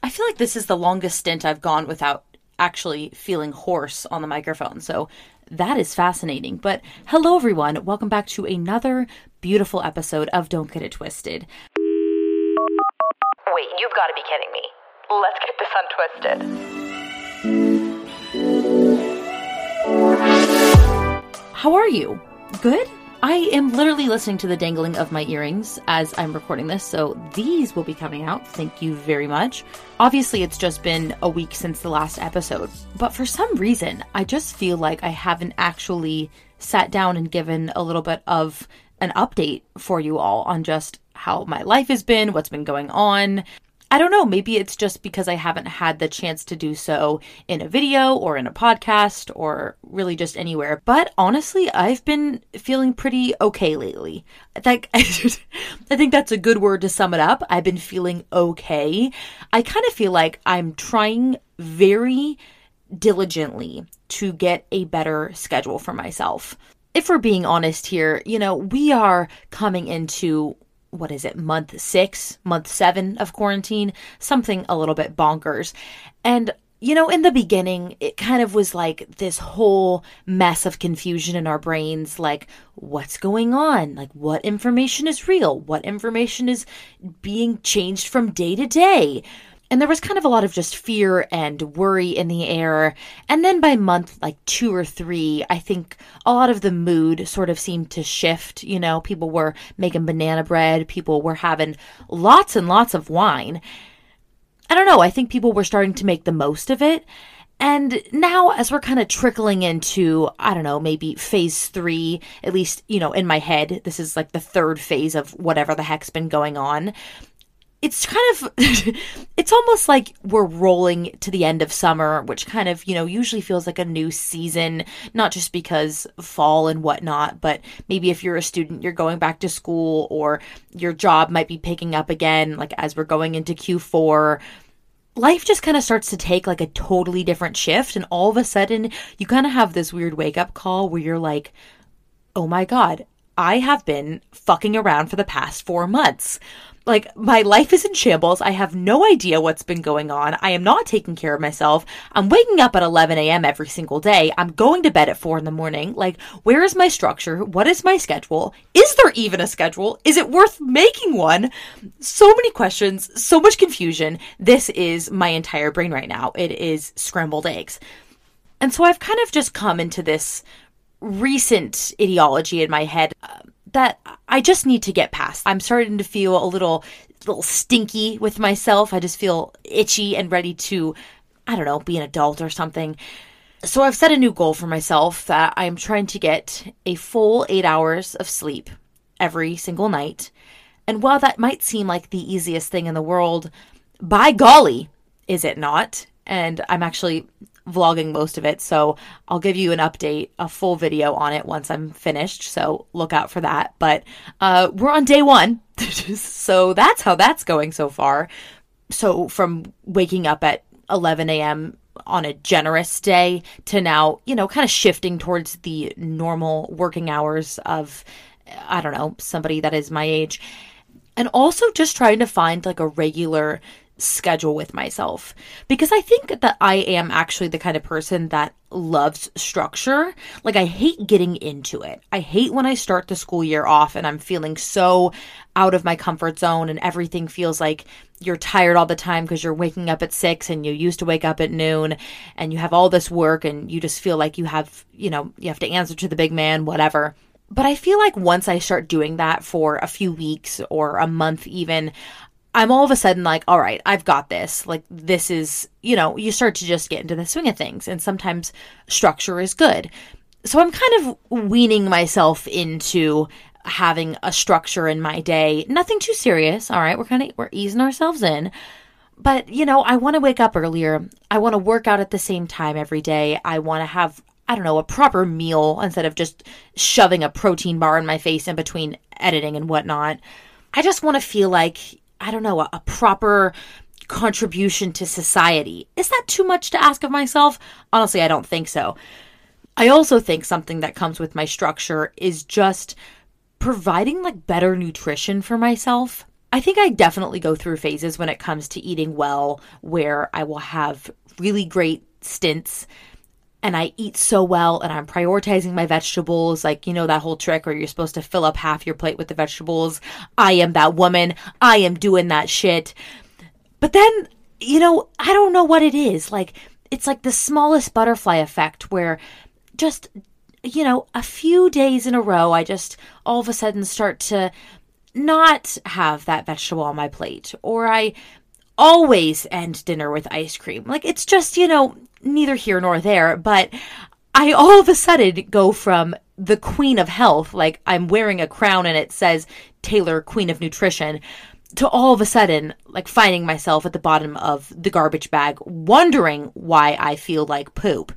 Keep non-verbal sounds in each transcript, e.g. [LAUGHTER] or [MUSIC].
I feel like this is the longest stint I've gone without actually feeling hoarse on the microphone. So that is fascinating. But hello, everyone. Welcome back to another beautiful episode of Don't Get It Twisted. Wait, you've got to be kidding me. Let's get this untwisted. How are you? Good? I am literally listening to the dangling of my earrings as I'm recording this, so these will be coming out. Thank you very much. Obviously, it's just been a week since the last episode, but for some reason, I just feel like I haven't actually sat down and given a little bit of an update for you all on just how my life has been, what's been going on, I don't know, maybe it's just because I haven't had the chance to do so in a video or in a podcast or really just anywhere. But honestly, I've been feeling pretty okay lately. Like [LAUGHS] I think that's a good word to sum it up. I've been feeling okay. I kind of feel like I'm trying very diligently to get a better schedule for myself. If we're being honest here, you know, we are coming into what is it, month six, month seven of quarantine, something a little bit bonkers. And you know, in the beginning, it kind of was like this whole mess of confusion in our brains like, what's going on? Like, what information is real? What information is being changed from day to day? And there was kind of a lot of just fear and worry in the air. And then by month like two or three, I think a lot of the mood sort of seemed to shift. You know, people were making banana bread, people were having lots and lots of wine. I don't know, I think people were starting to make the most of it. And now, as we're kind of trickling into, I don't know, maybe phase three, at least, you know, in my head, this is like the third phase of whatever the heck's been going on it's kind of [LAUGHS] it's almost like we're rolling to the end of summer which kind of you know usually feels like a new season not just because fall and whatnot but maybe if you're a student you're going back to school or your job might be picking up again like as we're going into q4 life just kind of starts to take like a totally different shift and all of a sudden you kind of have this weird wake up call where you're like oh my god I have been fucking around for the past four months. Like, my life is in shambles. I have no idea what's been going on. I am not taking care of myself. I'm waking up at 11 a.m. every single day. I'm going to bed at 4 in the morning. Like, where is my structure? What is my schedule? Is there even a schedule? Is it worth making one? So many questions, so much confusion. This is my entire brain right now. It is scrambled eggs. And so I've kind of just come into this recent ideology in my head that I just need to get past. I'm starting to feel a little little stinky with myself. I just feel itchy and ready to I don't know, be an adult or something. So I've set a new goal for myself that I'm trying to get a full 8 hours of sleep every single night. And while that might seem like the easiest thing in the world, by golly, is it not? And I'm actually vlogging most of it. So I'll give you an update, a full video on it once I'm finished. So look out for that. But uh, we're on day one. [LAUGHS] so that's how that's going so far. So from waking up at 11 a.m. on a generous day to now, you know, kind of shifting towards the normal working hours of, I don't know, somebody that is my age. And also just trying to find like a regular schedule with myself because I think that I am actually the kind of person that loves structure. Like, I hate getting into it. I hate when I start the school year off and I'm feeling so out of my comfort zone and everything feels like you're tired all the time because you're waking up at six and you used to wake up at noon and you have all this work and you just feel like you have, you know, you have to answer to the big man, whatever. But I feel like once I start doing that for a few weeks or a month, even, I'm all of a sudden like, all right, I've got this. Like, this is, you know, you start to just get into the swing of things. And sometimes structure is good. So I'm kind of weaning myself into having a structure in my day. Nothing too serious. All right. We're kind of, we're easing ourselves in. But, you know, I want to wake up earlier. I want to work out at the same time every day. I want to have, I don't know, a proper meal instead of just shoving a protein bar in my face in between editing and whatnot. I just want to feel like, I don't know, a, a proper contribution to society. Is that too much to ask of myself? Honestly, I don't think so. I also think something that comes with my structure is just providing like better nutrition for myself. I think I definitely go through phases when it comes to eating well where I will have really great stints and I eat so well and I'm prioritizing my vegetables. Like, you know, that whole trick where you're supposed to fill up half your plate with the vegetables. I am that woman. I am doing that shit. But then, you know, I don't know what it is. Like, it's like the smallest butterfly effect where just, you know, a few days in a row, I just all of a sudden start to not have that vegetable on my plate. Or I always end dinner with ice cream. Like, it's just, you know, neither here nor there. But I all of a sudden go from the queen of health, like I'm wearing a crown and it says Taylor, queen of nutrition to all of a sudden like finding myself at the bottom of the garbage bag wondering why I feel like poop.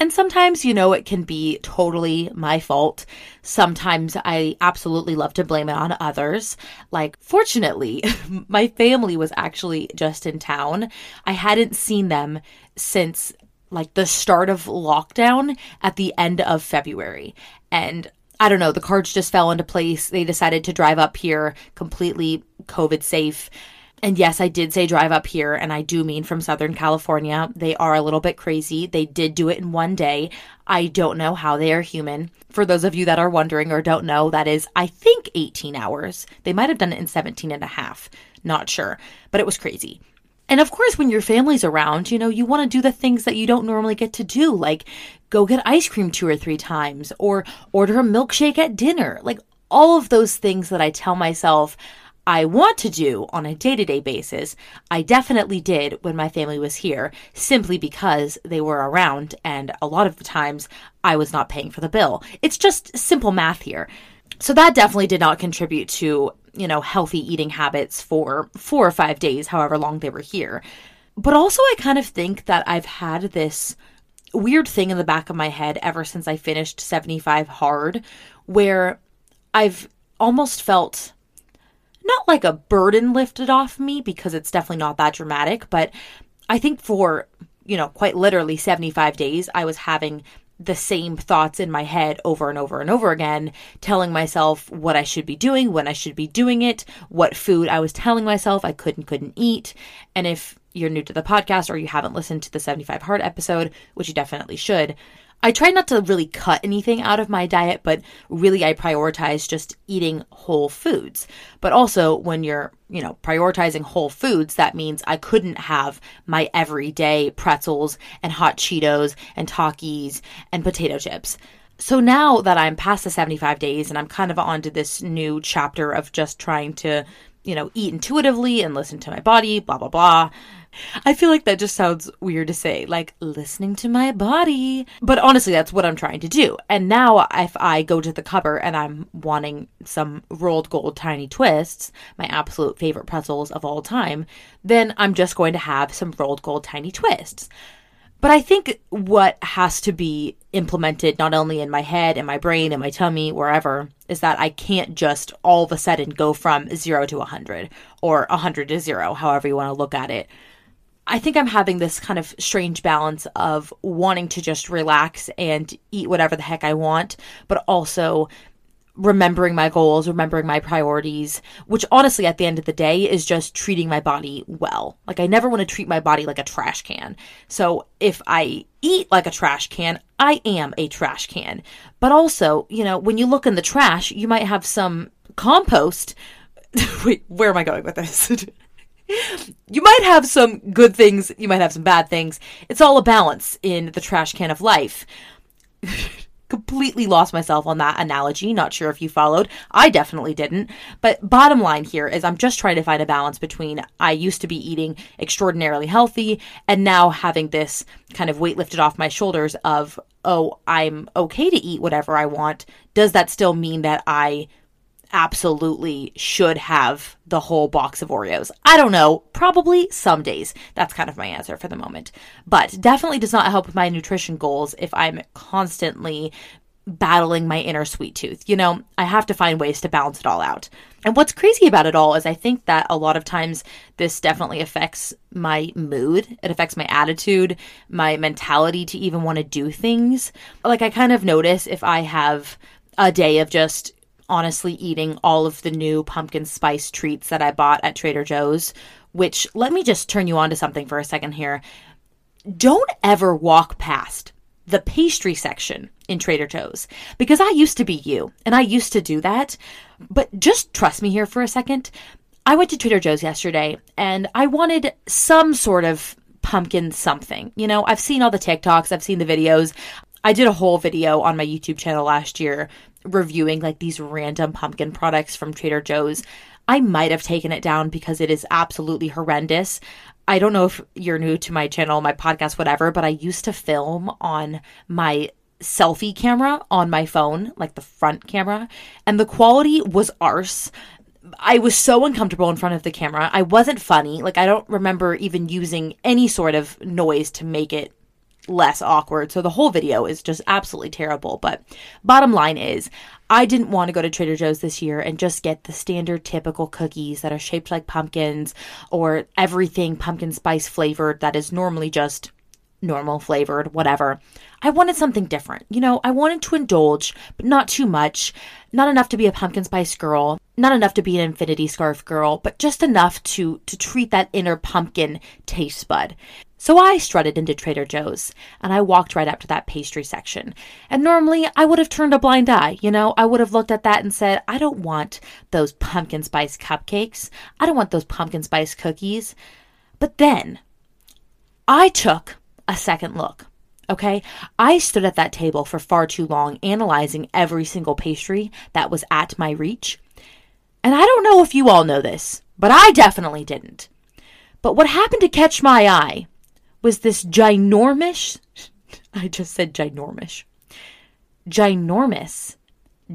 And sometimes, you know, it can be totally my fault. Sometimes I absolutely love to blame it on others. Like, fortunately, [LAUGHS] my family was actually just in town. I hadn't seen them since like the start of lockdown at the end of February. And I don't know, the cards just fell into place. They decided to drive up here completely COVID safe. And yes, I did say drive up here, and I do mean from Southern California. They are a little bit crazy. They did do it in one day. I don't know how they are human. For those of you that are wondering or don't know, that is, I think, 18 hours. They might have done it in 17 and a half. Not sure, but it was crazy. And of course, when your family's around, you know, you want to do the things that you don't normally get to do, like go get ice cream two or three times or order a milkshake at dinner. Like all of those things that I tell myself I want to do on a day to day basis, I definitely did when my family was here, simply because they were around and a lot of the times I was not paying for the bill. It's just simple math here. So that definitely did not contribute to you know, healthy eating habits for four or five days, however long they were here. But also, I kind of think that I've had this weird thing in the back of my head ever since I finished 75 hard, where I've almost felt not like a burden lifted off me because it's definitely not that dramatic, but I think for, you know, quite literally 75 days, I was having the same thoughts in my head over and over and over again, telling myself what I should be doing, when I should be doing it, what food I was telling myself I could and couldn't eat. And if you're new to the podcast or you haven't listened to the 75 Hard episode, which you definitely should, I try not to really cut anything out of my diet, but really I prioritize just eating whole foods. But also, when you're, you know, prioritizing whole foods, that means I couldn't have my everyday pretzels and hot Cheetos and Takis and potato chips. So now that I'm past the 75 days and I'm kind of onto this new chapter of just trying to, you know, eat intuitively and listen to my body, blah, blah, blah [LAUGHS] I feel like that just sounds weird to say, like listening to my body. But honestly, that's what I'm trying to do. And now, if I go to the cupboard and I'm wanting some Rold Gold tiny twists, my absolute favorite pretzels of all time, then I'm just going to have some Rold Gold tiny twists. But I think what has to be implemented not only in my head and my brain and my tummy, wherever, is that I can't just all of a sudden go from zero to 100 or 100 to zero, however you want to look at it. I think I'm having this kind of strange balance of wanting to just relax and eat whatever the heck I want, but also remembering my goals, remembering my priorities, which honestly, at the end of the day, is just treating my body well. Like, I never want to treat my body like a trash can. So, if I eat like a trash can, I am a trash can. But also, you know, when you look in the trash, you might have some compost. [LAUGHS] Wait, where am I going with this? [LAUGHS] [LAUGHS] you might have some good things, you might have some bad things. It's all a balance in the trash can of life. [LAUGHS] Completely lost myself on that analogy. Not sure if you followed. I definitely didn't. But bottom line here is I'm just trying to find a balance between I used to be eating extraordinarily healthy and now having this kind of weight lifted off my shoulders of, oh, I'm okay to eat whatever I want. Does that still mean that I absolutely should have the whole box of Oreos. I don't know, probably some days. That's kind of my answer for the moment. But definitely does not help with my nutrition goals if I'm constantly battling my inner sweet tooth. You know, I have to find ways to balance it all out. And what's crazy about it all is I think that a lot of times this definitely affects my mood. It affects my attitude, my mentality to even want to do things. Like I kind of notice if I have a day of just honestly eating all of the new pumpkin spice treats that I bought at Trader Joe's, which let me just turn you on to something for a second here. Don't ever walk past the pastry section in Trader Joe's because I used to be you and I used to do that. But just trust me here for a second. I went to Trader Joe's yesterday and I wanted some sort of pumpkin something. You know, I've seen all the TikToks, I've seen the videos. I did a whole video on my YouTube channel last year reviewing like these random pumpkin products from Trader Joe's. I might have taken it down because it is absolutely horrendous. I don't know if you're new to my channel, my podcast, whatever, but I used to film on my selfie camera on my phone, like the front camera, and the quality was arse. I was so uncomfortable in front of the camera. I wasn't funny. Like, I don't remember even using any sort of noise to make it less awkward. So the whole video is just absolutely terrible. But bottom line is, I didn't want to go to Trader Joe's this year and just get the standard typical cookies that are shaped like pumpkins or everything pumpkin spice flavored that is normally just normal flavored, whatever. I wanted something different. You know, I wanted to indulge, but not too much. Not enough to be a pumpkin spice girl, not enough to be an infinity scarf girl, but just enough to to treat that inner pumpkin taste bud. So I strutted into Trader Joe's and I walked right up to that pastry section. And normally I would have turned a blind eye, you know, I would have looked at that and said, I don't want those pumpkin spice cupcakes. I don't want those pumpkin spice cookies. But then I took a second look. Okay, I stood at that table for far too long analyzing every single pastry that was at my reach. And I don't know if you all know this, but I definitely didn't. But what happened to catch my eye was this ginormous, [LAUGHS] I just said ginormous, ginormous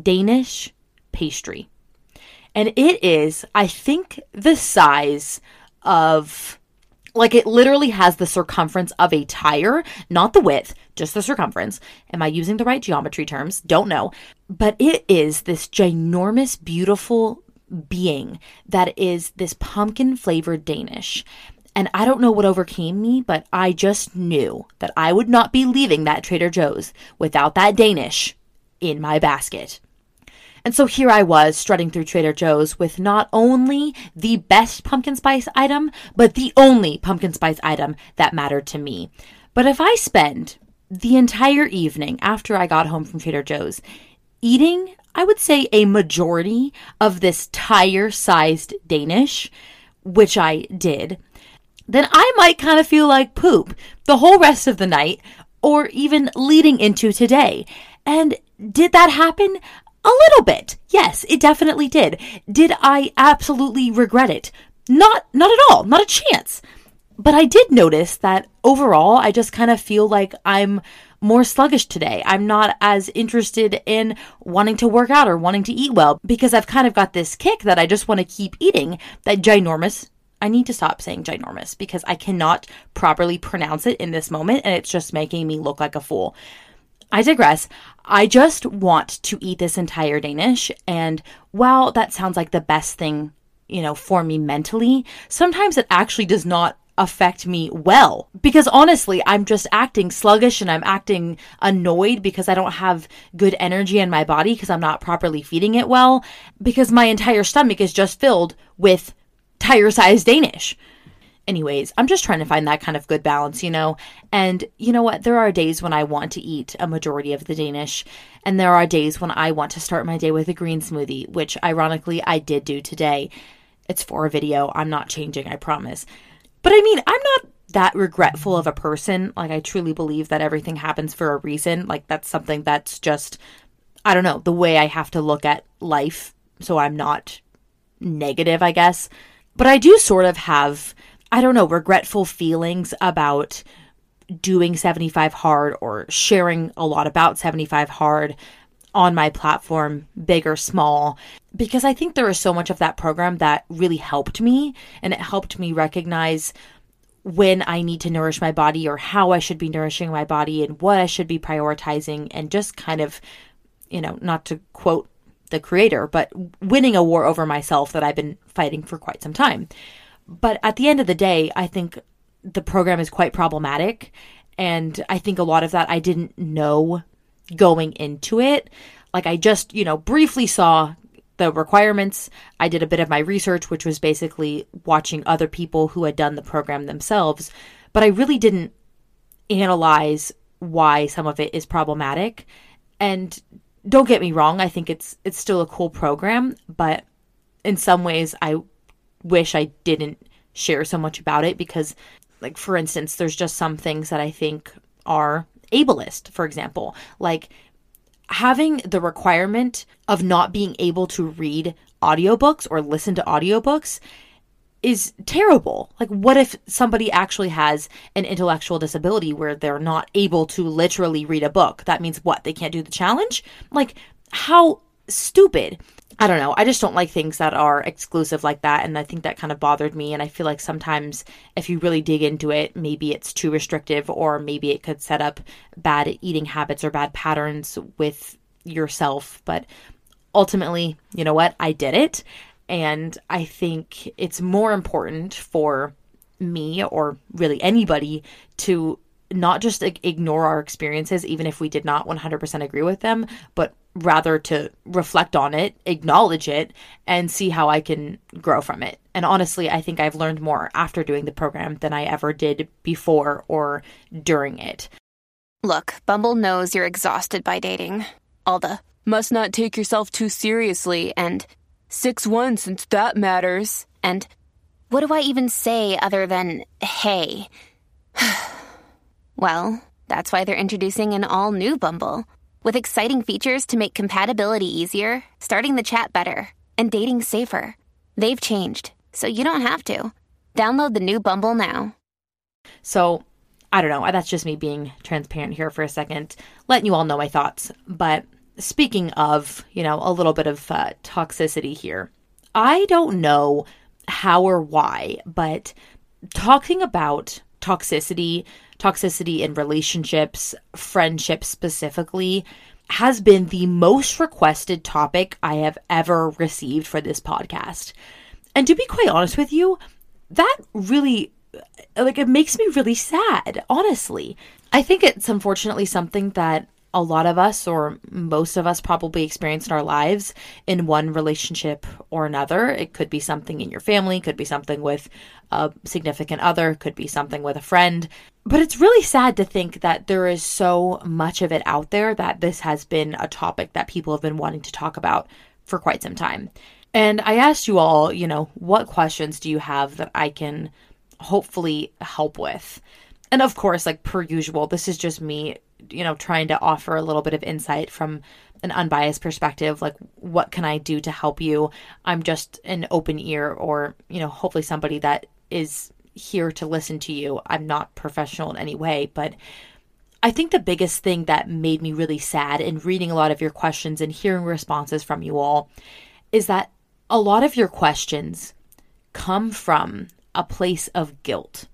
Danish pastry. And it is, I think, the size of, like, it literally has the circumference of a tire, not the width, just the circumference. Am I using the right geometry terms? Don't know. But it is this ginormous, beautiful being that is this pumpkin flavored Danish. And I don't know what overcame me, but I just knew that I would not be leaving that Trader Joe's without that Danish in my basket. And so here I was strutting through Trader Joe's with not only the best pumpkin spice item, but the only pumpkin spice item that mattered to me. But if I spend the entire evening after I got home from Trader Joe's eating, I would say a majority of this tire sized Danish, which I did, then I might kind of feel like poop the whole rest of the night or even leading into today. And did that happen? A little bit. Yes, it definitely did. Did I absolutely regret it? Not not at all, not a chance. But I did notice that overall I just kind of feel like I'm more sluggish today. I'm not as interested in wanting to work out or wanting to eat well because I've kind of got this kick that I just want to keep eating that ginormous I need to stop saying ginormous because I cannot properly pronounce it in this moment and it's just making me look like a fool. I digress. I just want to eat this entire Danish. And while that sounds like the best thing, you know, for me mentally, sometimes it actually does not affect me well because honestly i'm just acting sluggish and i'm acting annoyed because i don't have good energy in my body because i'm not properly feeding it well because my entire stomach is just filled with tire sized Danish. Anyways, I'm just trying to find that kind of good balance, you know? And you know what? There are days when I want to eat a majority of the Danish, and there are days when I want to start my day with a green smoothie, which ironically I did do today. It's for a video. I'm not changing, I promise. But I mean, I'm not that regretful of a person. Like, I truly believe that everything happens for a reason. Like, that's something that's just, I don't know, the way I have to look at life. So I'm not negative, I guess. But I do sort of have, I don't know, regretful feelings about doing 75 hard or sharing a lot about 75 hard. on my platform, big or small, because I think there is so much of that program that really helped me and it helped me recognize when I need to nourish my body or how I should be nourishing my body and what I should be prioritizing and just kind of, you know, not to quote the creator, but winning a war over myself that I've been fighting for quite some time. But at the end of the day, I think the program is quite problematic. And I think a lot of that I didn't know going into it. Like I just, you know, briefly saw the requirements. I did a bit of my research, which was basically watching other people who had done the program themselves, but I really didn't analyze why some of it is problematic. And don't get me wrong, I think it's it's still a cool program, but in some ways I wish I didn't share so much about it because like for instance, there's just some things that I think are ableist, for example. Like having the requirement of not being able to read audiobooks or listen to audiobooks is terrible. Like, what if somebody actually has an intellectual disability where they're not able to literally read a book? That means what? They can't do the challenge? Like, how stupid. I don't know. I just don't like things that are exclusive like that. And I think that kind of bothered me. And I feel like sometimes if you really dig into it, maybe it's too restrictive or maybe it could set up bad eating habits or bad patterns with yourself. But ultimately, you know what? I did it. And I think it's more important for me or really anybody to not just ignore our experiences, even if we did not 100% agree with them, but rather to reflect on it, acknowledge it, and see how I can grow from it. And honestly, I think I've learned more after doing the program than I ever did before or during it. Look, Bumble knows you're exhausted by dating. All the must not take yourself too seriously and 6 1 since that matters. And what do I even say other than hey? [SIGHS] well, that's why they're introducing an all new Bumble. With exciting features to make compatibility easier, starting the chat better, and dating safer. They've changed, so you don't have to. Download the new Bumble now. So, I don't know. That's just me being transparent here for a second, letting you all know my thoughts. But speaking of, you know, a little bit of uh, toxicity here, I don't know how or why, but talking about toxicity toxicity in relationships, friendships specifically, has been the most requested topic I have ever received for this podcast. And to be quite honest with you, that really like it makes me really sad, honestly. I think it's unfortunately something that a lot of us, or most of us, probably experience in our lives in one relationship or another. It could be something in your family, could be something with a significant other, could be something with a friend. But it's really sad to think that there is so much of it out there that this has been a topic that people have been wanting to talk about for quite some time. And I asked you all, you know, what questions do you have that I can hopefully help with? And of course, like per usual, this is just me you know, trying to offer a little bit of insight from an unbiased perspective like what can I do to help you? I'm just an open ear or, you know, hopefully somebody that is here to listen to you. I'm not professional in any way, but I think the biggest thing that made me really sad in reading a lot of your questions and hearing responses from you all is that a lot of your questions come from a place of guilt.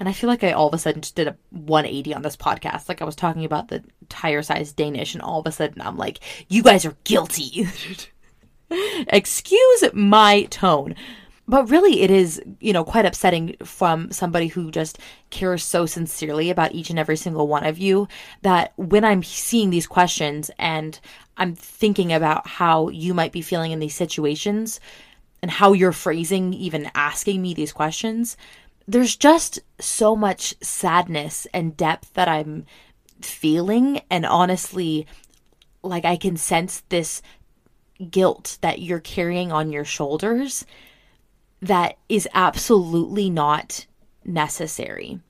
And I feel like I all of a sudden just did a 180 on this podcast. Like I was talking about the tire size Danish, and all of a sudden I'm like, you guys are guilty. [LAUGHS] Excuse my tone. But really, it is, you know, quite upsetting from somebody who just cares so sincerely about each and every single one of you that when I'm seeing these questions and I'm thinking about how you might be feeling in these situations and how you're phrasing, even asking me these questions, there's just so much sadness and depth that I'm feeling. And honestly, like I can sense this guilt that you're carrying on your shoulders that is absolutely not necessary.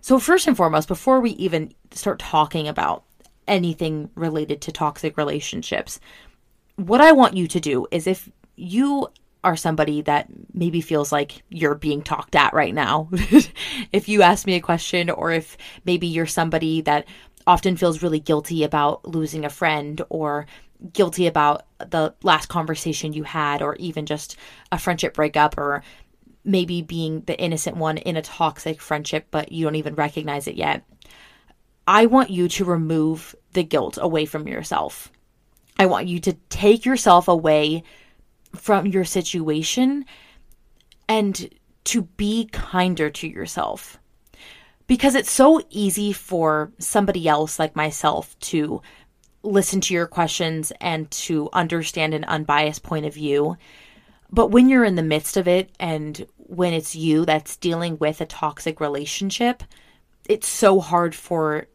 So, first and foremost, before we even start talking about anything related to toxic relationships, what I want you to do is if you are somebody that maybe feels like you're being talked at right now. [LAUGHS] if you ask me a question, or if maybe you're somebody that often feels really guilty about losing a friend or guilty about the last conversation you had or even just a friendship breakup or maybe being the innocent one in a toxic friendship but you don't even recognize it yet. I want you to remove the guilt away from yourself. I want you to take yourself away from your situation and to be kinder to yourself. Because it's so easy for somebody else like myself to listen to your questions and to understand an unbiased point of view. But when you're in the midst of it and when it's you that's dealing with a toxic relationship, it's so hard for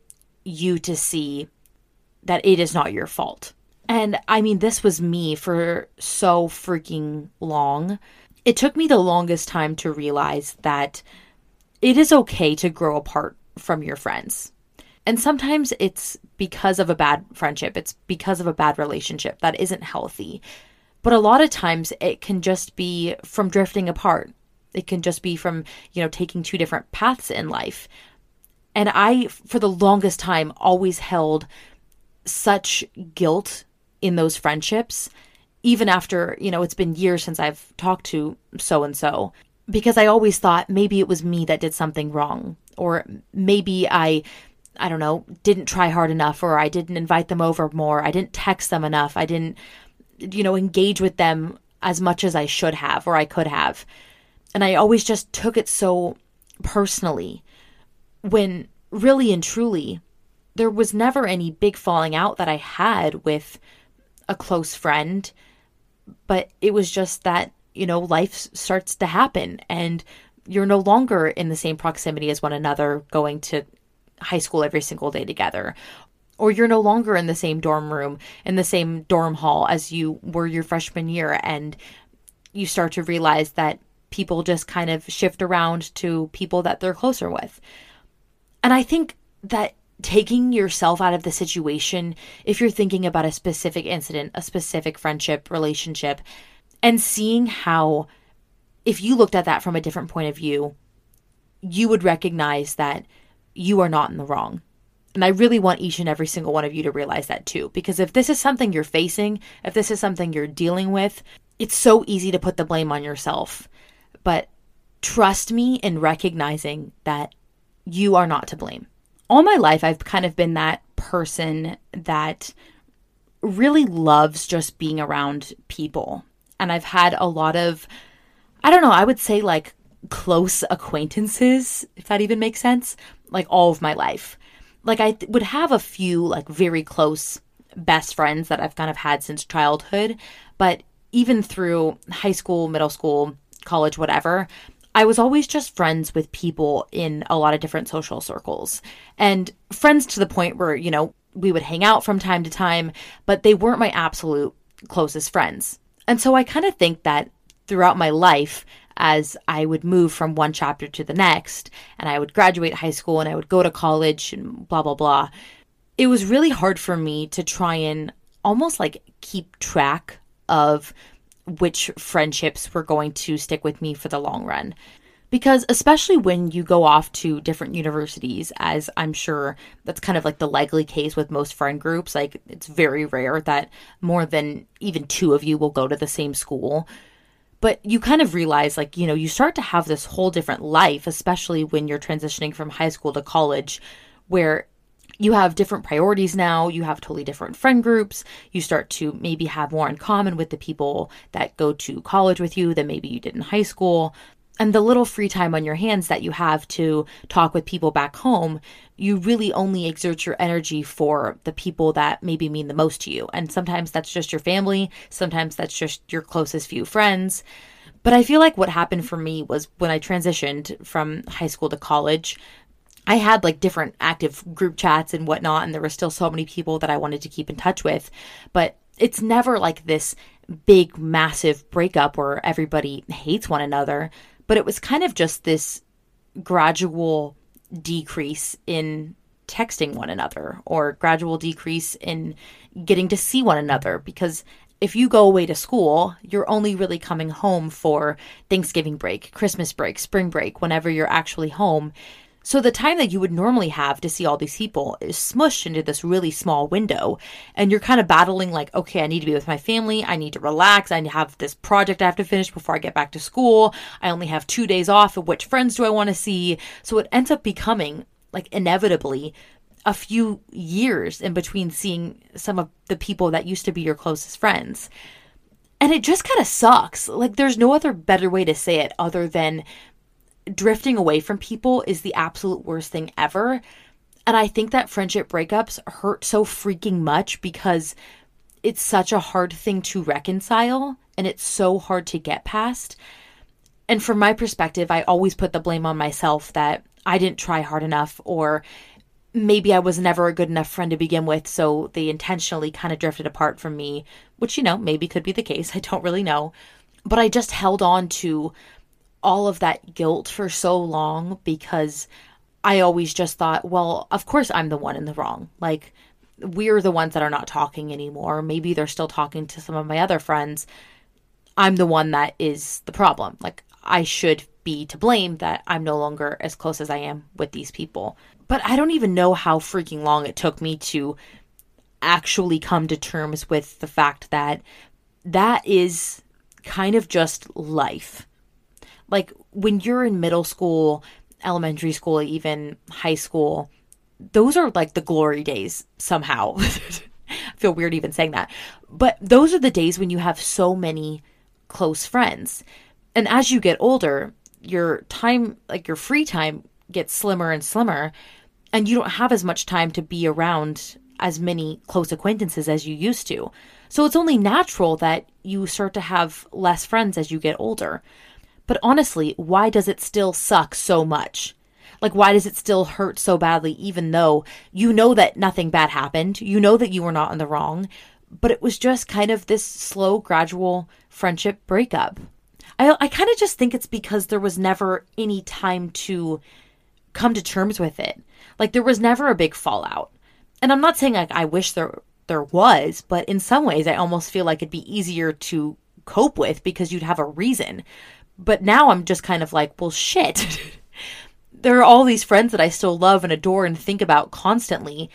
you to see that it is not your fault. And I mean, this was me for so freaking long. It took me the longest time to realize that it is okay to grow apart from your friends. And sometimes it's because of a bad friendship, it's because of a bad relationship that isn't healthy. But a lot of times it can just be from drifting apart. It can just be from, you know, taking two different paths in life. And I, for the longest time, always held such guilt in those friendships, even after, you know, it's been years since I've talked to so and so, because I always thought maybe it was me that did something wrong, or maybe I, I don't know, didn't try hard enough, or I didn't invite them over more, I didn't text them enough, I didn't, you know, engage with them as much as I should have or I could have. And I always just took it so personally when really and truly there was never any big falling out that I had with a close friend, but it was just that, you know, life starts to happen and you're no longer in the same proximity as one another going to high school every single day together. Or you're no longer in the same dorm room, in the same dorm hall as you were your freshman year. And you start to realize that people just kind of shift around to people that they're closer with. And I think that taking yourself out of the situation, if you're thinking about a specific incident, a specific friendship, relationship, and seeing how, if you looked at that from a different point of view, you would recognize that you are not in the wrong. And I really want each and every single one of you to realize that too. Because if this is something you're facing, if this is something you're dealing with, it's so easy to put the blame on yourself. But trust me in recognizing that you are not to blame. All my life, I've kind of been that person that really loves just being around people. And I've had a lot of, I don't know, I would say like close acquaintances, if that even makes sense, like all of my life. Like I th- would have a few like very close best friends that I've kind of had since childhood, but even through high school, middle school, college, whatever, I was always just friends with people in a lot of different social circles and friends to the point where, you know, we would hang out from time to time, but they weren't my absolute closest friends. And so I kind of think that throughout my life, as I would move from one chapter to the next, and I would graduate high school and I would go to college and blah, blah, blah, it was really hard for me to try and almost like keep track of which friendships were going to stick with me for the long run. Because, especially when you go off to different universities, as I'm sure that's kind of like the likely case with most friend groups, like it's very rare that more than even two of you will go to the same school. But you kind of realize, like, you know, you start to have this whole different life, especially when you're transitioning from high school to college, where you have different priorities now. You have totally different friend groups. You start to maybe have more in common with the people that go to college with you than maybe you did in high school. And the little free time on your hands that you have to talk with people back home, you really only exert your energy for the people that maybe mean the most to you. And sometimes that's just your family, sometimes that's just your closest few friends. But I feel like what happened for me was when I transitioned from high school to college, I had like different active group chats and whatnot, and there were still so many people that I wanted to keep in touch with. But it's never like this big, massive breakup where everybody hates one another. But it was kind of just this gradual decrease in texting one another or gradual decrease in getting to see one another because if you go away to school, you're only really coming home for Thanksgiving break, Christmas break, spring break, whenever you're actually home So the time that you would normally have to see all these people is smushed into this really small window. And you're kind of battling like, okay, I need to be with my family. I need to relax. I have this project I have to finish before I get back to school. I only have two days off of which friends do I want to see? So it ends up becoming like inevitably a few years in between seeing some of the people that used to be your closest friends. And it just kind of sucks. Like, there's no other better way to say it other than drifting away from people is the absolute worst thing ever. And I think that friendship breakups hurt so freaking much because it's such a hard thing to reconcile and it's so hard to get past. And from my perspective, I always put the blame on myself that I didn't try hard enough or maybe I was never a good enough friend to begin with, so they intentionally kind of drifted apart from me, which, you know, maybe could be the case. [LAUGHS] I don't really know. But I just held on to all of that guilt for so long because I always just thought, well, of course I'm the one in the wrong. Like, we're the ones that are not talking anymore. Maybe they're still talking to some of my other friends. I'm the one that is the problem. Like, I should be to blame that I'm no longer as close as I am with these people. But I don't even know how freaking long it took me to actually come to terms with the fact that that is kind of just life like when you're in middle school, elementary school, even high school, those are like the glory days somehow. [LAUGHS] I feel weird even saying that. But those are the days when you have so many close friends. And as you get older, your time, like your free time, gets slimmer and slimmer, and you don't have as much time to be around as many close acquaintances as you used to. So it's only natural that you start to have less friends as you get older. But honestly, why does it still suck so much? Like, why does it still hurt so badly, even though you know that nothing bad happened? You know that you were not in the wrong, but it was just kind of this slow, gradual friendship breakup. I, I kind of just think it's because there was never any time to come to terms with it. Like, there was never a big fallout. And I'm not saying like I wish there there was, but in some ways I almost feel like it'd be easier to cope with because you'd have a reason. But now I'm just kind of like, well, shit. [LAUGHS] there are all these friends that I still love and adore and think about constantly.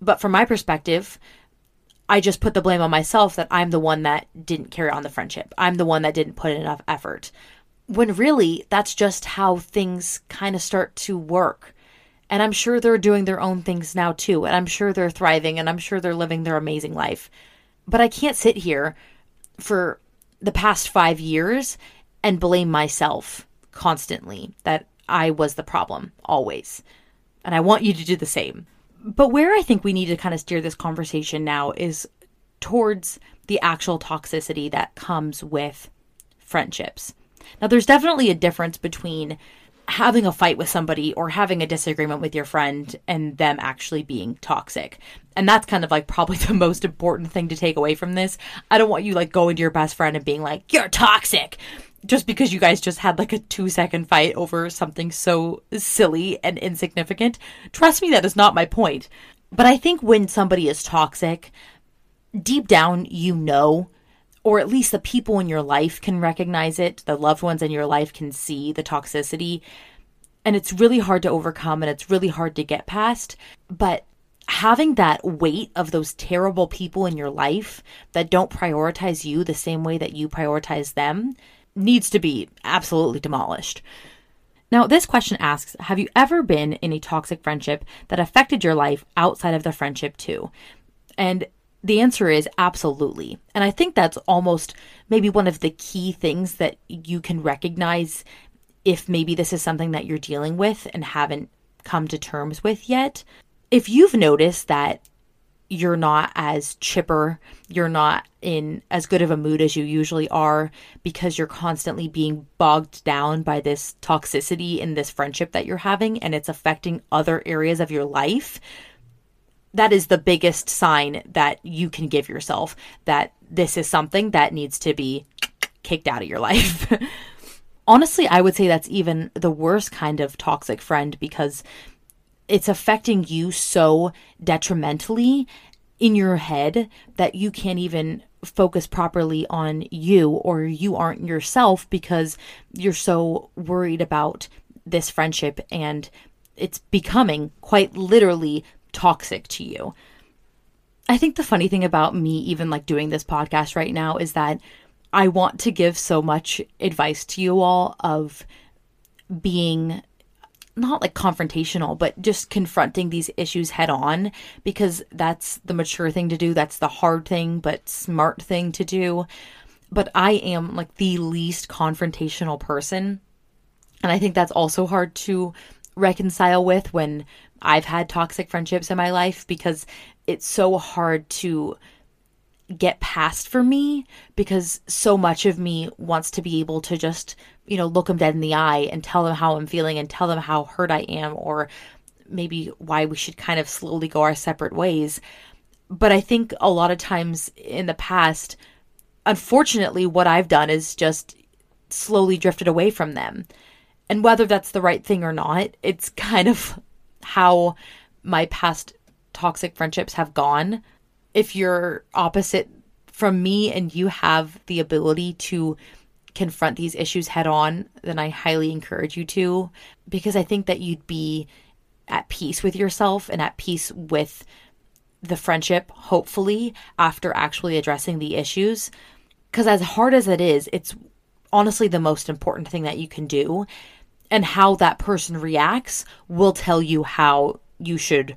But from my perspective, I just put the blame on myself that I'm the one that didn't carry on the friendship. I'm the one that didn't put in enough effort. When really, that's just how things kind of start to work. And I'm sure they're doing their own things now too. And I'm sure they're thriving and I'm sure they're living their amazing life. But I can't sit here for the past five years and blame myself constantly that I was the problem always. And I want you to do the same. But where I think we need to kind of steer this conversation now is towards the actual toxicity that comes with friendships. Now, there's definitely a difference between having a fight with somebody or having a disagreement with your friend and them actually being toxic. And that's kind of like probably [LAUGHS] the most important thing to take away from this. I don't want you like going to your best friend and being like, you're toxic just because you guys just had like a two second fight over something so silly and insignificant. Trust me, that is not my point. But I think when somebody is toxic, deep down, you know, or at least the people in your life can recognize it, the loved ones in your life can see the toxicity. And it's really hard to overcome and it's really hard to get past. But having that weight of those terrible people in your life that don't prioritize you the same way that you prioritize them needs to be absolutely demolished. Now, this question asks Have you ever been in a toxic friendship that affected your life outside of the friendship too? And the answer is absolutely. And I think that's almost maybe one of the key things that you can recognize if maybe this is something that you're dealing with and haven't come to terms with yet. If you've noticed that you're not as chipper, you're not in as good of a mood as you usually are because you're constantly being bogged down by this toxicity in this friendship that you're having and it's affecting other areas of your life. That is the biggest sign that you can give yourself that this is something that needs to be kicked out of your life. [LAUGHS] Honestly, I would say that's even the worst kind of toxic friend because it's affecting you so detrimentally in your head that you can't even focus properly on you or you aren't yourself because you're so worried about this friendship and it's becoming quite literally toxic to you. I think the funny thing about me even like doing this podcast right now is that I want to give so much advice to you all of being not like confrontational, but just confronting these issues head on because that's the mature thing to do. That's the hard thing, but smart thing to do. But I am like the least confrontational person. And I think that's also hard to reconcile with when I've had toxic friendships in my life because it's so hard to get past for me because so much of me wants to be able to just, you know, look them dead in the eye and tell them how I'm feeling and tell them how hurt I am or maybe why we should kind of slowly go our separate ways. But I think a lot of times in the past, unfortunately, what I've done is just slowly drifted away from them. And whether that's the right thing or not, it's [LAUGHS] kind of how my past toxic friendships have gone if you're opposite from me and you have the ability to confront these issues head on, then I highly encourage you to because I think that you'd be at peace with yourself and at peace with the friendship, hopefully, after actually addressing the issues. Because as hard as it is, it's honestly the most important thing that you can do. And how that person reacts will tell you how you should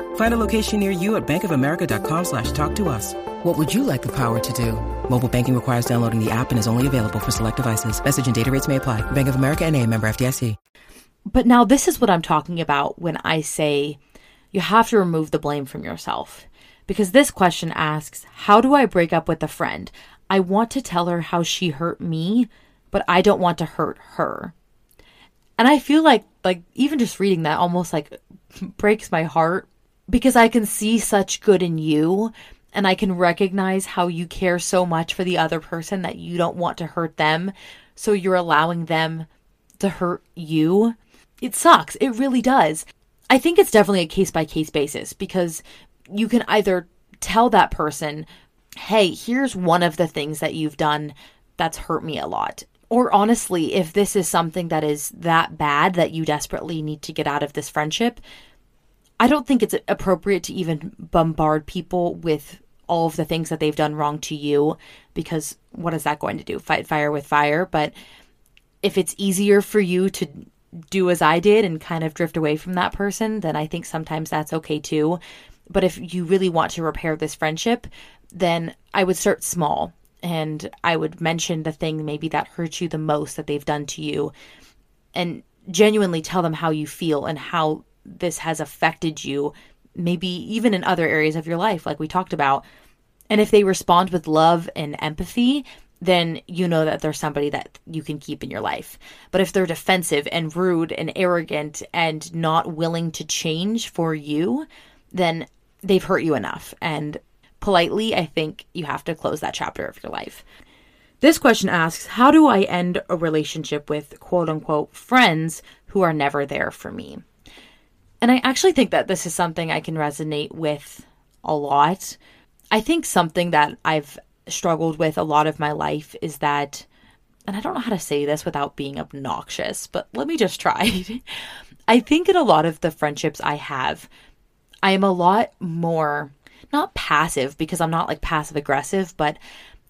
Find a location near you at bankofamerica.com slash talk to us. What would you like the power to do? Mobile banking requires downloading the app and is only available for select devices. Message and data rates may apply. Bank of America and a member FDIC. But now this is what I'm talking about when I say you have to remove the blame from yourself. Because this question asks, how do I break up with a friend? I want to tell her how she hurt me, but I don't want to hurt her. And I feel like like even just reading that almost like [LAUGHS] breaks my heart because I can see such good in you and I can recognize how you care so much for the other person that you don't want to hurt them. So you're allowing them to hurt you. It sucks. It really does. I think it's definitely a case by case basis because you can either tell that person, hey, here's one of the things that you've done that's hurt me a lot. Or honestly, if this is something that is that bad that you desperately need to get out of this friendship, I don't think it's appropriate to even bombard people with all of the things that they've done wrong to you because what is that going to do? Fight fire with fire. But if it's easier for you to do as I did and kind of drift away from that person, then I think sometimes that's okay too. But if you really want to repair this friendship, then I would start small and I would mention the thing maybe that hurts you the most that they've done to you and genuinely tell them how you feel and how this has affected you, maybe even in other areas of your life, like we talked about. And if they respond with love and empathy, then you know that there's somebody that you can keep in your life. But if they're defensive and rude and arrogant and not willing to change for you, then they've hurt you enough. And politely, I think you have to close that chapter of your life. This question asks How do I end a relationship with quote unquote friends who are never there for me? And I actually think that this is something I can resonate with a lot. I think something that I've struggled with a lot of my life is that, and I don't know how to say this without being obnoxious, but let me just try. [LAUGHS] I think in a lot of the friendships I have, I am a lot more, not passive because I'm not like passive aggressive, but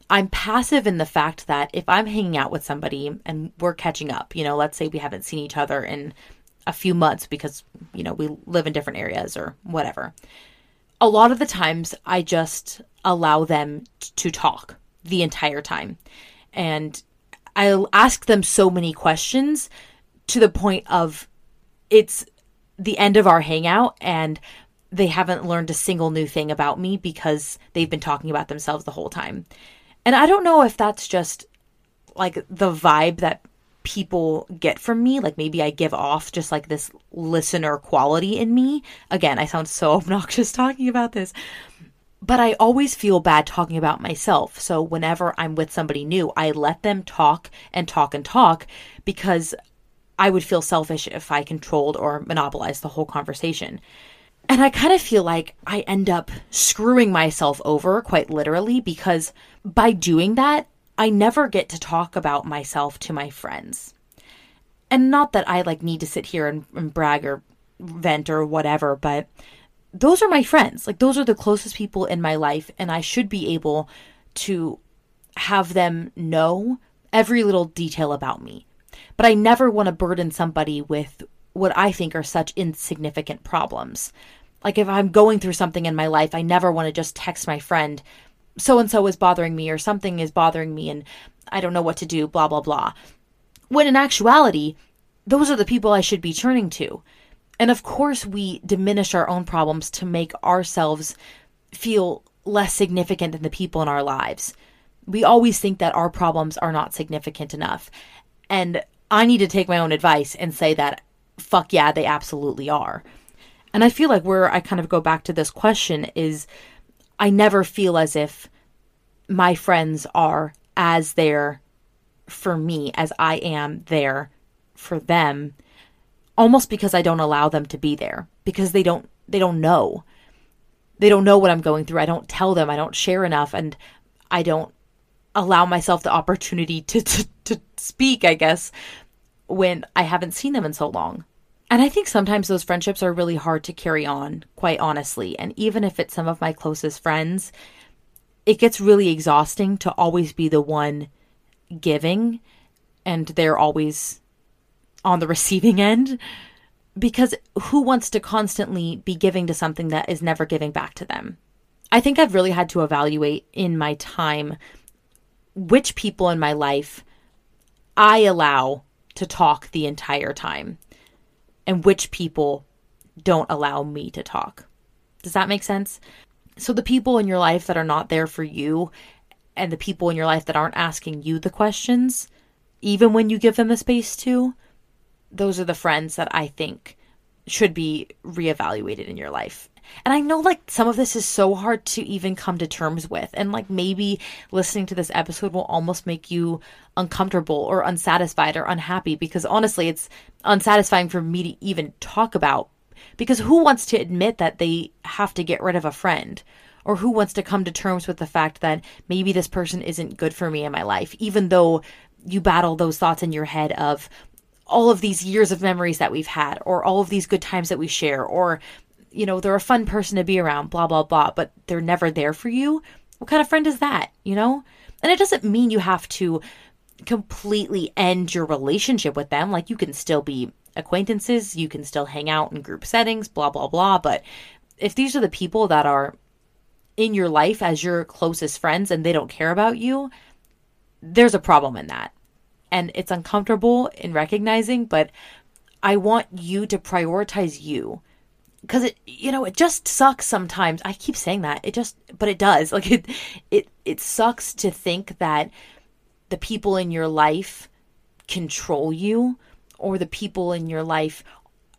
I'm passive in the fact that if I'm hanging out with somebody and we're catching up, you know, let's say we haven't seen each other in a few months because, you know, we live in different areas or whatever. A lot of the times I just allow them to talk the entire time. And I'll ask them so many questions to the point of it's the end of our hangout and they haven't learned a single new thing about me because they've been talking about themselves the whole time. And I don't know if that's just like the vibe that people get from me. Like maybe I give off just like this listener quality in me. Again, I sound so [LAUGHS] obnoxious talking about this. but I always feel bad talking about myself. So whenever I'm with somebody new, I let them talk and talk and talk because I would feel selfish if I controlled or monopolized the whole conversation. And I kind of feel like I end up screwing myself over quite literally because by doing that, I never get to talk about myself to my friends. And not that I like need to sit here and, and brag or vent or whatever, but those are my friends. Like those are the closest people in my life and I should be able to have them know every little detail about me. But I never want to burden somebody with what I think are such insignificant problems. Like if I'm going through something in my life, I never want to just text my friend, so and so is bothering me or something is bothering me and I don't know what to do, blah, blah, blah. When in actuality, those are the people I should be turning to. And of course, we diminish our own problems to make ourselves feel less significant than the people in our lives. We always think that our problems are not significant enough. And I need to take my own advice and say that, fuck yeah, they absolutely are. And I feel like where I kind of go back to this question is I never feel as if my friends are as there for me as I am there for them almost because I don't allow them to be there because they don't they don't know. They don't know what I'm going through. I don't tell them. I don't share enough and I don't allow myself the opportunity to to, to speak, I guess, when I haven't seen them in so long. And I think sometimes those friendships are really hard to carry on, quite honestly. And even if it's some of my closest friends, it gets really exhausting to always be the one giving and they're always on the [LAUGHS] receiving end because who wants to constantly be giving to something that is never giving back to them? I think I've really had to evaluate in my time which people in my life I allow to talk the entire time and which people don't allow me to talk. Does that make sense? So, the people in your life that are not there for you and the people in your life that aren't asking you the questions, even when you give them the space to, those are the friends that I think should be reevaluated in your life. And I know like some of this is so hard to even come to terms with. And like maybe listening to this episode will almost make you uncomfortable or unsatisfied or unhappy because honestly, it's unsatisfying for me to even talk about. Because who wants to admit that they have to get rid of a friend? Or who wants to come to terms with the fact that maybe this person isn't good for me in my life, even though you battle those thoughts in your head of, all of these years of memories that we've had or all of these good times that we share or you know they're a fun person to be around blah blah blah but they're never there for you. What kind of friend is that you know? And it doesn't mean you have to completely end your relationship with them. Like you can still be acquaintances you can still hang out in group settings blah blah blah but if these are the people that are in your life as your closest friends and they don't care about you there's a problem in that. And it's uncomfortable in recognizing, but I want you to prioritize you. Cause it, you know, it just sucks sometimes. I keep saying that. It just, but it does. [LAUGHS] Like it, it, it sucks to think that the people in your life control you or the people in your life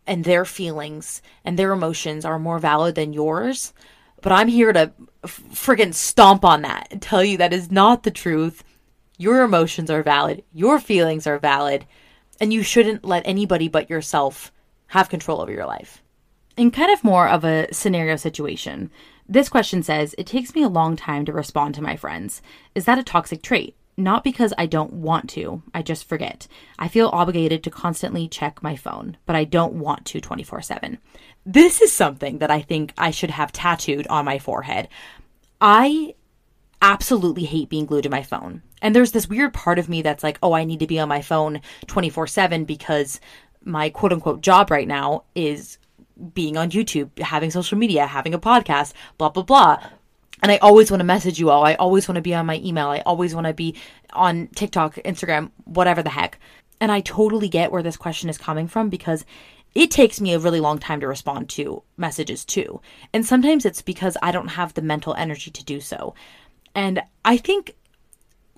and their feelings and their emotions are more valid than yours. But I'm here to friggin' stomp on that and tell you that is not the truth. Your emotions are valid, your feelings are valid, and you shouldn't let anybody but yourself have control over your life. In kind of more of a scenario situation, this question says, It takes me a long time to respond to my friends. Is that a toxic trait? Not because I don't want to, I just forget. I feel obligated to constantly check my phone, but I don't want to 24 7. This is something that I think I should have tattooed on my forehead. I absolutely hate being glued to my phone. And there's this weird part of me that's like, oh, I need to be on my phone 24 7 because my quote unquote job right now is being on YouTube, having social media, having a podcast, blah, blah, blah. And I always want to message you all. I always want to be on my email. I always want to be on TikTok, Instagram, whatever the heck. And I totally get where this question is coming from because it takes me a really long time to respond to messages too. And sometimes it's because I don't have the mental energy to do so. And I think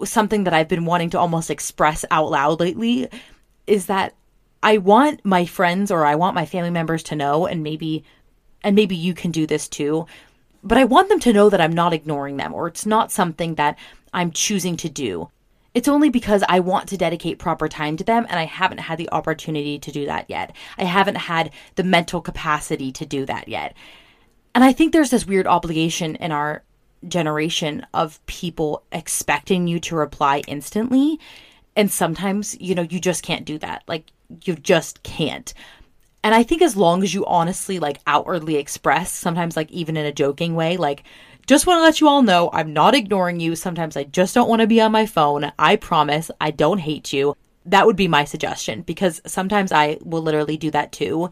something that I've been wanting to almost express out loud lately is that I want my friends or I want my family members to know and maybe and maybe you can do this too. but I want them to know that I'm not ignoring them or it's not something that I'm choosing to do. It's only because I want to dedicate proper time to them and I haven't had the opportunity to do that yet. I haven't had the mental capacity to do that yet. And I think there's this weird obligation in our generation of people expecting you to reply instantly. And sometimes, you know, you just can't do that. Like, you just can't. And I think as long as you honestly, like, outwardly express, sometimes, like, even in a joking way, like, just want to let you all know I'm not ignoring you. Sometimes I just don't want to be on my phone. I promise I don't hate you. That would be my suggestion because sometimes I will literally do that too.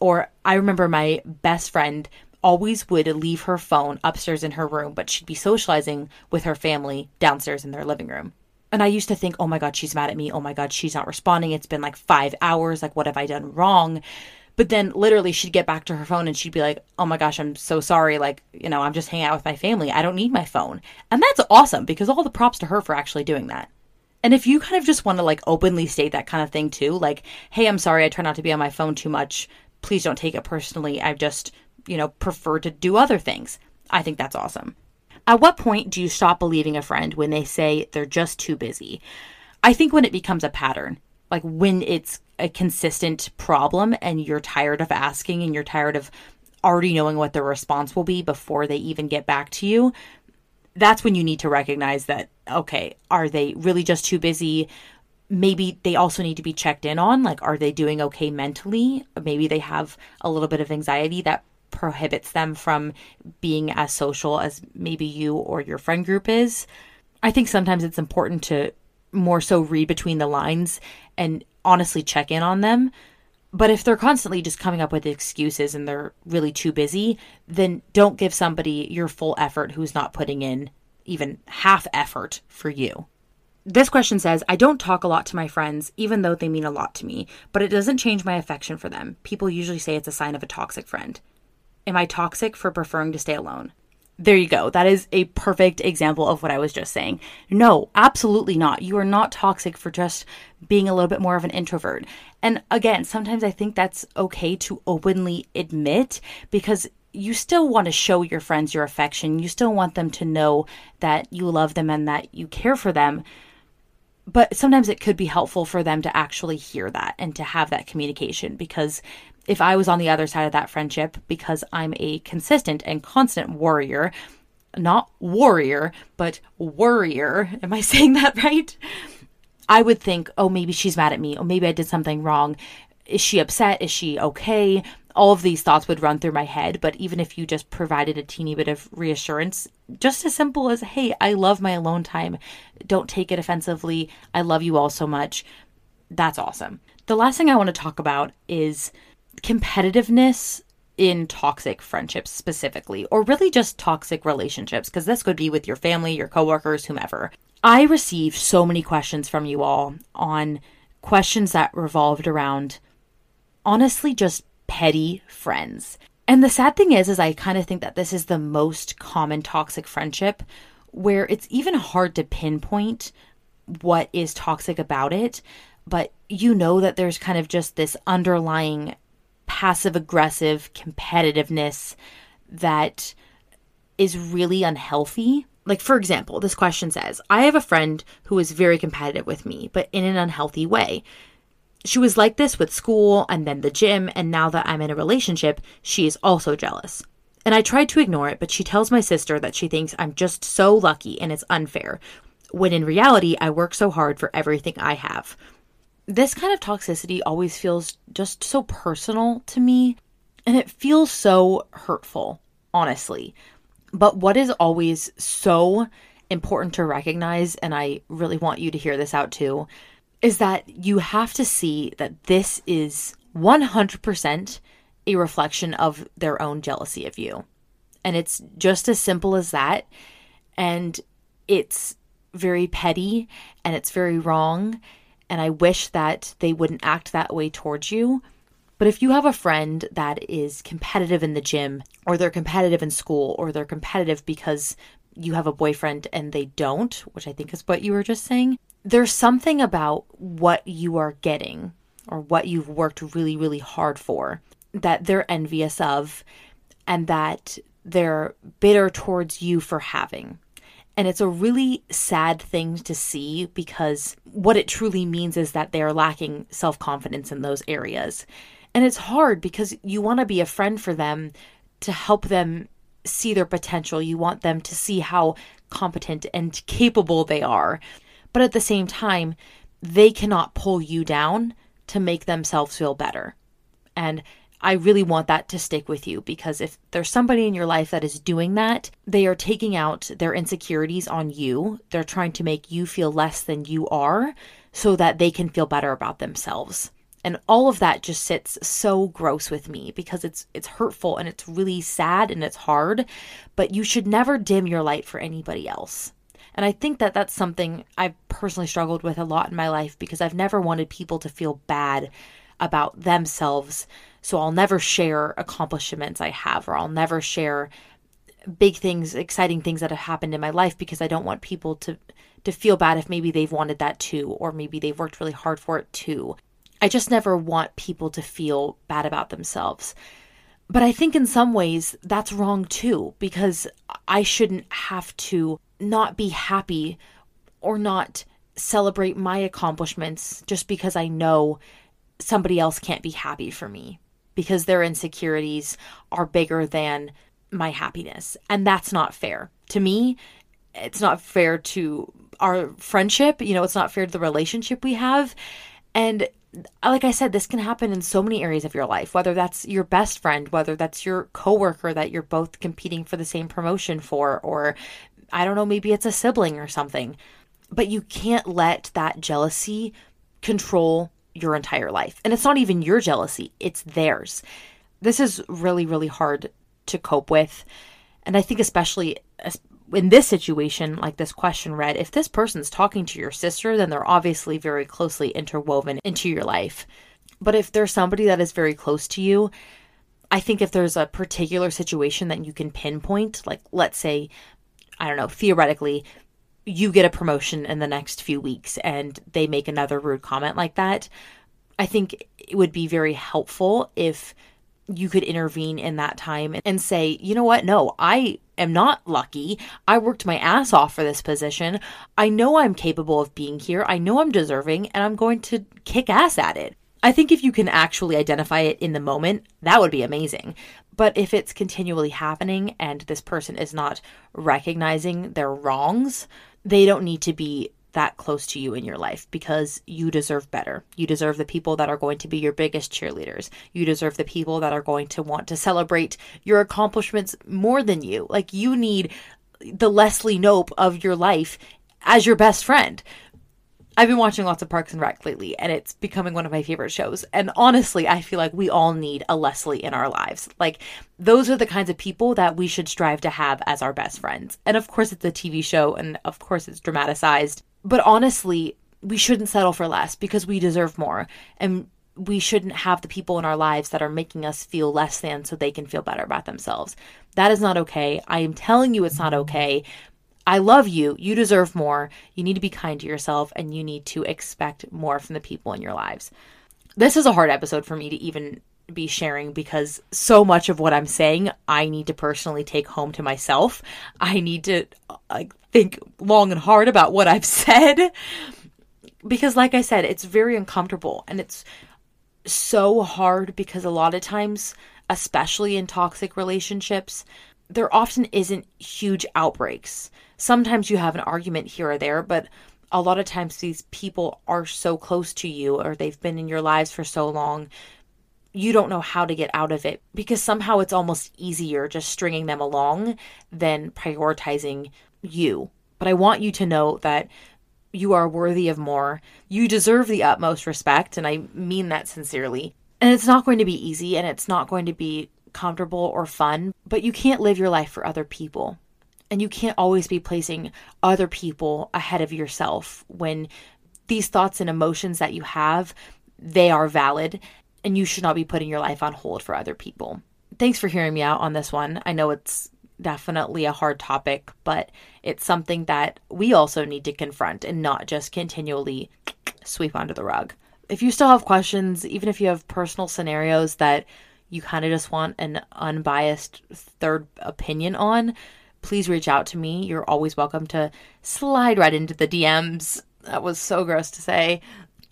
Or I remember my best friend always would leave her phone upstairs in her room, but she'd be socializing with her family downstairs in their living room. And I used to think, oh my God, she's mad at me. Oh my God, she's not responding. It's been like five hours. Like, what have I done wrong? But then literally she'd get back to her phone and she'd be like, oh my gosh, I'm so sorry. Like, you know, I'm just hanging out with my family. I don't need my phone. And that's awesome because all the props to her for actually doing that. And if you kind of just want to like openly state that kind of thing too, like, hey, I'm sorry, I try not to be on my phone too much. Please don't take it personally. I just you know, prefer to do other things. I think that's awesome. At what point do you stop believing a friend when they say they're just too busy? I think when it becomes a pattern, like when it's a consistent problem and you're tired of asking and you're tired of already knowing what the response will be before they even get back to you, that's when you need to recognize that, okay, are they really just too busy? Maybe they also need to be checked in on. Like, are they doing okay mentally? Maybe they have a little bit of anxiety that prohibits them from being as social as maybe you or your friend group is. I think sometimes it's important to more so read between the lines and honestly check in on them. But if they're constantly just coming up with excuses and they're really too busy, then don't give somebody your full effort who's not putting in even half effort for you. This question says, I don't talk a lot to my friends, even though they mean a lot to me, but it doesn't change my affection for them. People usually say it's a sign of a toxic friend. Am I toxic for preferring to stay alone? There you go. That is a perfect example of what I was just saying. No, absolutely not. You are not toxic for just being a little bit more of an introvert. And again, sometimes I think that's okay to openly admit because you still want to show your friends your affection. You still want them to know that you love them and that you care for them. But sometimes it could be helpful for them to actually hear that and to have that communication because if I was on the other side of that friendship because I'm a consistent and constant warrior, not warrior, but worrier. Am I [LAUGHS] saying that right? I would think, oh, maybe she's mad at me. Oh, maybe I did something wrong. Is she upset? Is she okay? All of these thoughts would run through my head. But even if you just provided a teeny bit of reassurance, just as simple as, hey, I love my alone time. Don't take it offensively. I love you all so much. That's awesome. The last thing I want to talk about is competitiveness in toxic friendships specifically, or really just toxic relationships, because this could be with your family, your coworkers, whomever. I received so many questions from you all on questions that revolved around honestly just petty friends. And the sad thing is is I kind of think that this is the most common toxic friendship where it's even hard to pinpoint what is toxic about it, but you know that there's kind of just this underlying passive aggressive competitiveness that is really unhealthy. Like, for example, this question says I have a friend who is very competitive with me, but in an unhealthy way. She was like this with school and then the gym, and now that I'm in a relationship, she is also jealous. And I tried to ignore it, but she tells my sister that she thinks I'm just so lucky and it's unfair, when in reality, I work so hard for everything I have this kind of toxicity always feels just so personal to me and it feels so hurtful, honestly. But what is always so important to recognize, and I really want you to hear this out too, is that you have to see that this is 100% a reflection of their own jealousy of you. And it's just as simple as that. And it's very petty and it's very wrong and I wish that they wouldn't act that way towards you. But if you have a friend that is competitive in the gym, or they're competitive in school, or they're competitive because you have a boyfriend and they don't, which I think is what you were just saying, there's something about what you are getting or what you've worked really, really hard for that they're envious of, and that they're bitter towards you for having. And it's a really sad thing to see because what it truly means is that they are lacking self confidence in those areas. And it's hard because you want to be a friend for them to help them see their potential. You want them to see how competent and capable they are. But at the same time, they cannot pull you down to make themselves feel better. And I really want that to stick with you because if there's somebody in your life that is doing that, they are taking out their insecurities on you. They're trying to make you feel less than you are so that they can feel better about themselves. And all of that just sits so gross with me because it's it's hurtful and it's really sad and it's hard, but you should never dim your light for anybody else. And I think that that's something I've personally struggled with a lot in my life because I've never wanted people to feel bad about themselves so I'll never share accomplishments I have, or I'll never share big things, exciting things that have happened in my life because I don't want people to to feel bad if maybe they've wanted that too, or maybe they've worked really hard for it too. I just never want people to feel bad about themselves. But I think in some ways that's wrong too, because I shouldn't have to not be happy or not celebrate my accomplishments just because I know somebody else can't be happy for me because their insecurities are bigger than my happiness. And that's not fair. To me, it's not fair to our friendship. You know, it's not fair to the relationship we have. And uh, like I said, this can happen in so many areas of your life, whether that's your best friend, whether that's your coworker that you're both competing for the same promotion for, or I don't know, maybe it's a sibling or something. But you can't let that jealousy control your entire life. And it's not even your jealousy, it's theirs. This is really, really hard to cope with. And I think, especially in this situation, like this question read, if this person's talking to your sister, then they're obviously very closely interwoven into your life. But if there's somebody that is very close to you, I think if there's a particular situation that you can pinpoint, like let's say, I don't know, theoretically, you get a promotion in the next few weeks and they make another rude comment like that, I think it would be very helpful if you could intervene in that time and say, you know what? No, I am not lucky. I worked my ass off for this position. I know I'm capable of being here. I know I'm deserving, and I'm going to kick ass at it. I think if you can actually identify it in the moment, that would be amazing. But if it's continually happening and this person is not recognizing their wrongs, they don't need to be that close to you in your life because you deserve better. You deserve the people that are going to be your biggest cheerleaders. You deserve the people that are going to want to celebrate your accomplishments more than you. Like you need the Leslie Knope of your life as your best friend. I've been watching lots of Parks and Rec lately, and it's becoming one of my favorite shows. And honestly, I feel like we all need a Leslie in our lives. Like, those are the kinds of people that we should strive to have as our best friends. And of course, it's a TV show, and of course, it's dramatized. But honestly, we shouldn't settle for less because we deserve more. And we shouldn't have the people in our lives that are making us feel less than so they can feel better about themselves. That is not okay. I am telling you it's not okay. I love you. You deserve more. You need to be kind to yourself and you need to expect more from the people in your lives. This is a hard episode for me to even be sharing because so much of what I'm saying, I need to personally take home to myself. I need to uh, think long and hard about what I've [LAUGHS] said because, like I said, it's very uncomfortable and it's so hard because a lot of times, especially in toxic relationships, there often isn't huge outbreaks sometimes you have an argument here or there, but a lot of times these people are so close to you or they've been in your lives for so long you don't know how to get out of it because somehow it's almost easier just stringing them along than prioritizing you. But I want you to know that you are worthy of more. You deserve the utmost respect, and I mean that sincerely. And it's not going to be easy and it's not going to be comfortable or fun, but you can't live your life for other people. And you can't always be placing other people ahead of yourself when these thoughts and emotions that you have, they are valid and you should not be putting your life on hold for other people. Thanks for hearing me out on this one. I know it's definitely a hard topic, but it's something that we also need to confront and not just continually sweep under the rug. If you still have questions, even if you have personal scenarios that you kind of just want an unbiased third opinion on, please reach out to me. You're always welcome to slide right into the DMs. That was so gross to say.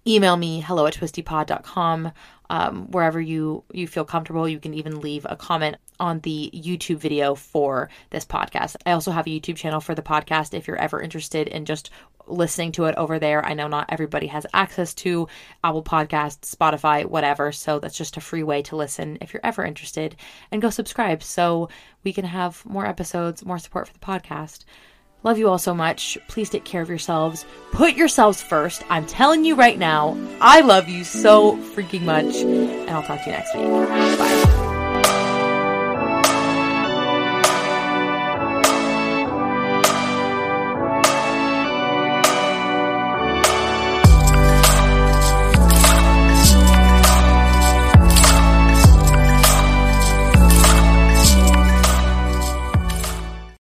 Email me hello at twistypod.com. Um, wherever you you feel comfortable, you can even leave a comment on the YouTube video for this podcast. I also have a YouTube channel for the podcast if you're ever interested in just listening to it over there. I know not everybody has access to Apple Podcasts, Spotify, whatever. So that's just a free way to listen if you're ever interested and go subscribe so we can have more episodes, more support for the podcast. Love you all so much. Please take care of yourselves. Put yourselves first. I'm telling you right now, I love you so freaking much. And I'll talk to you next week. Bye.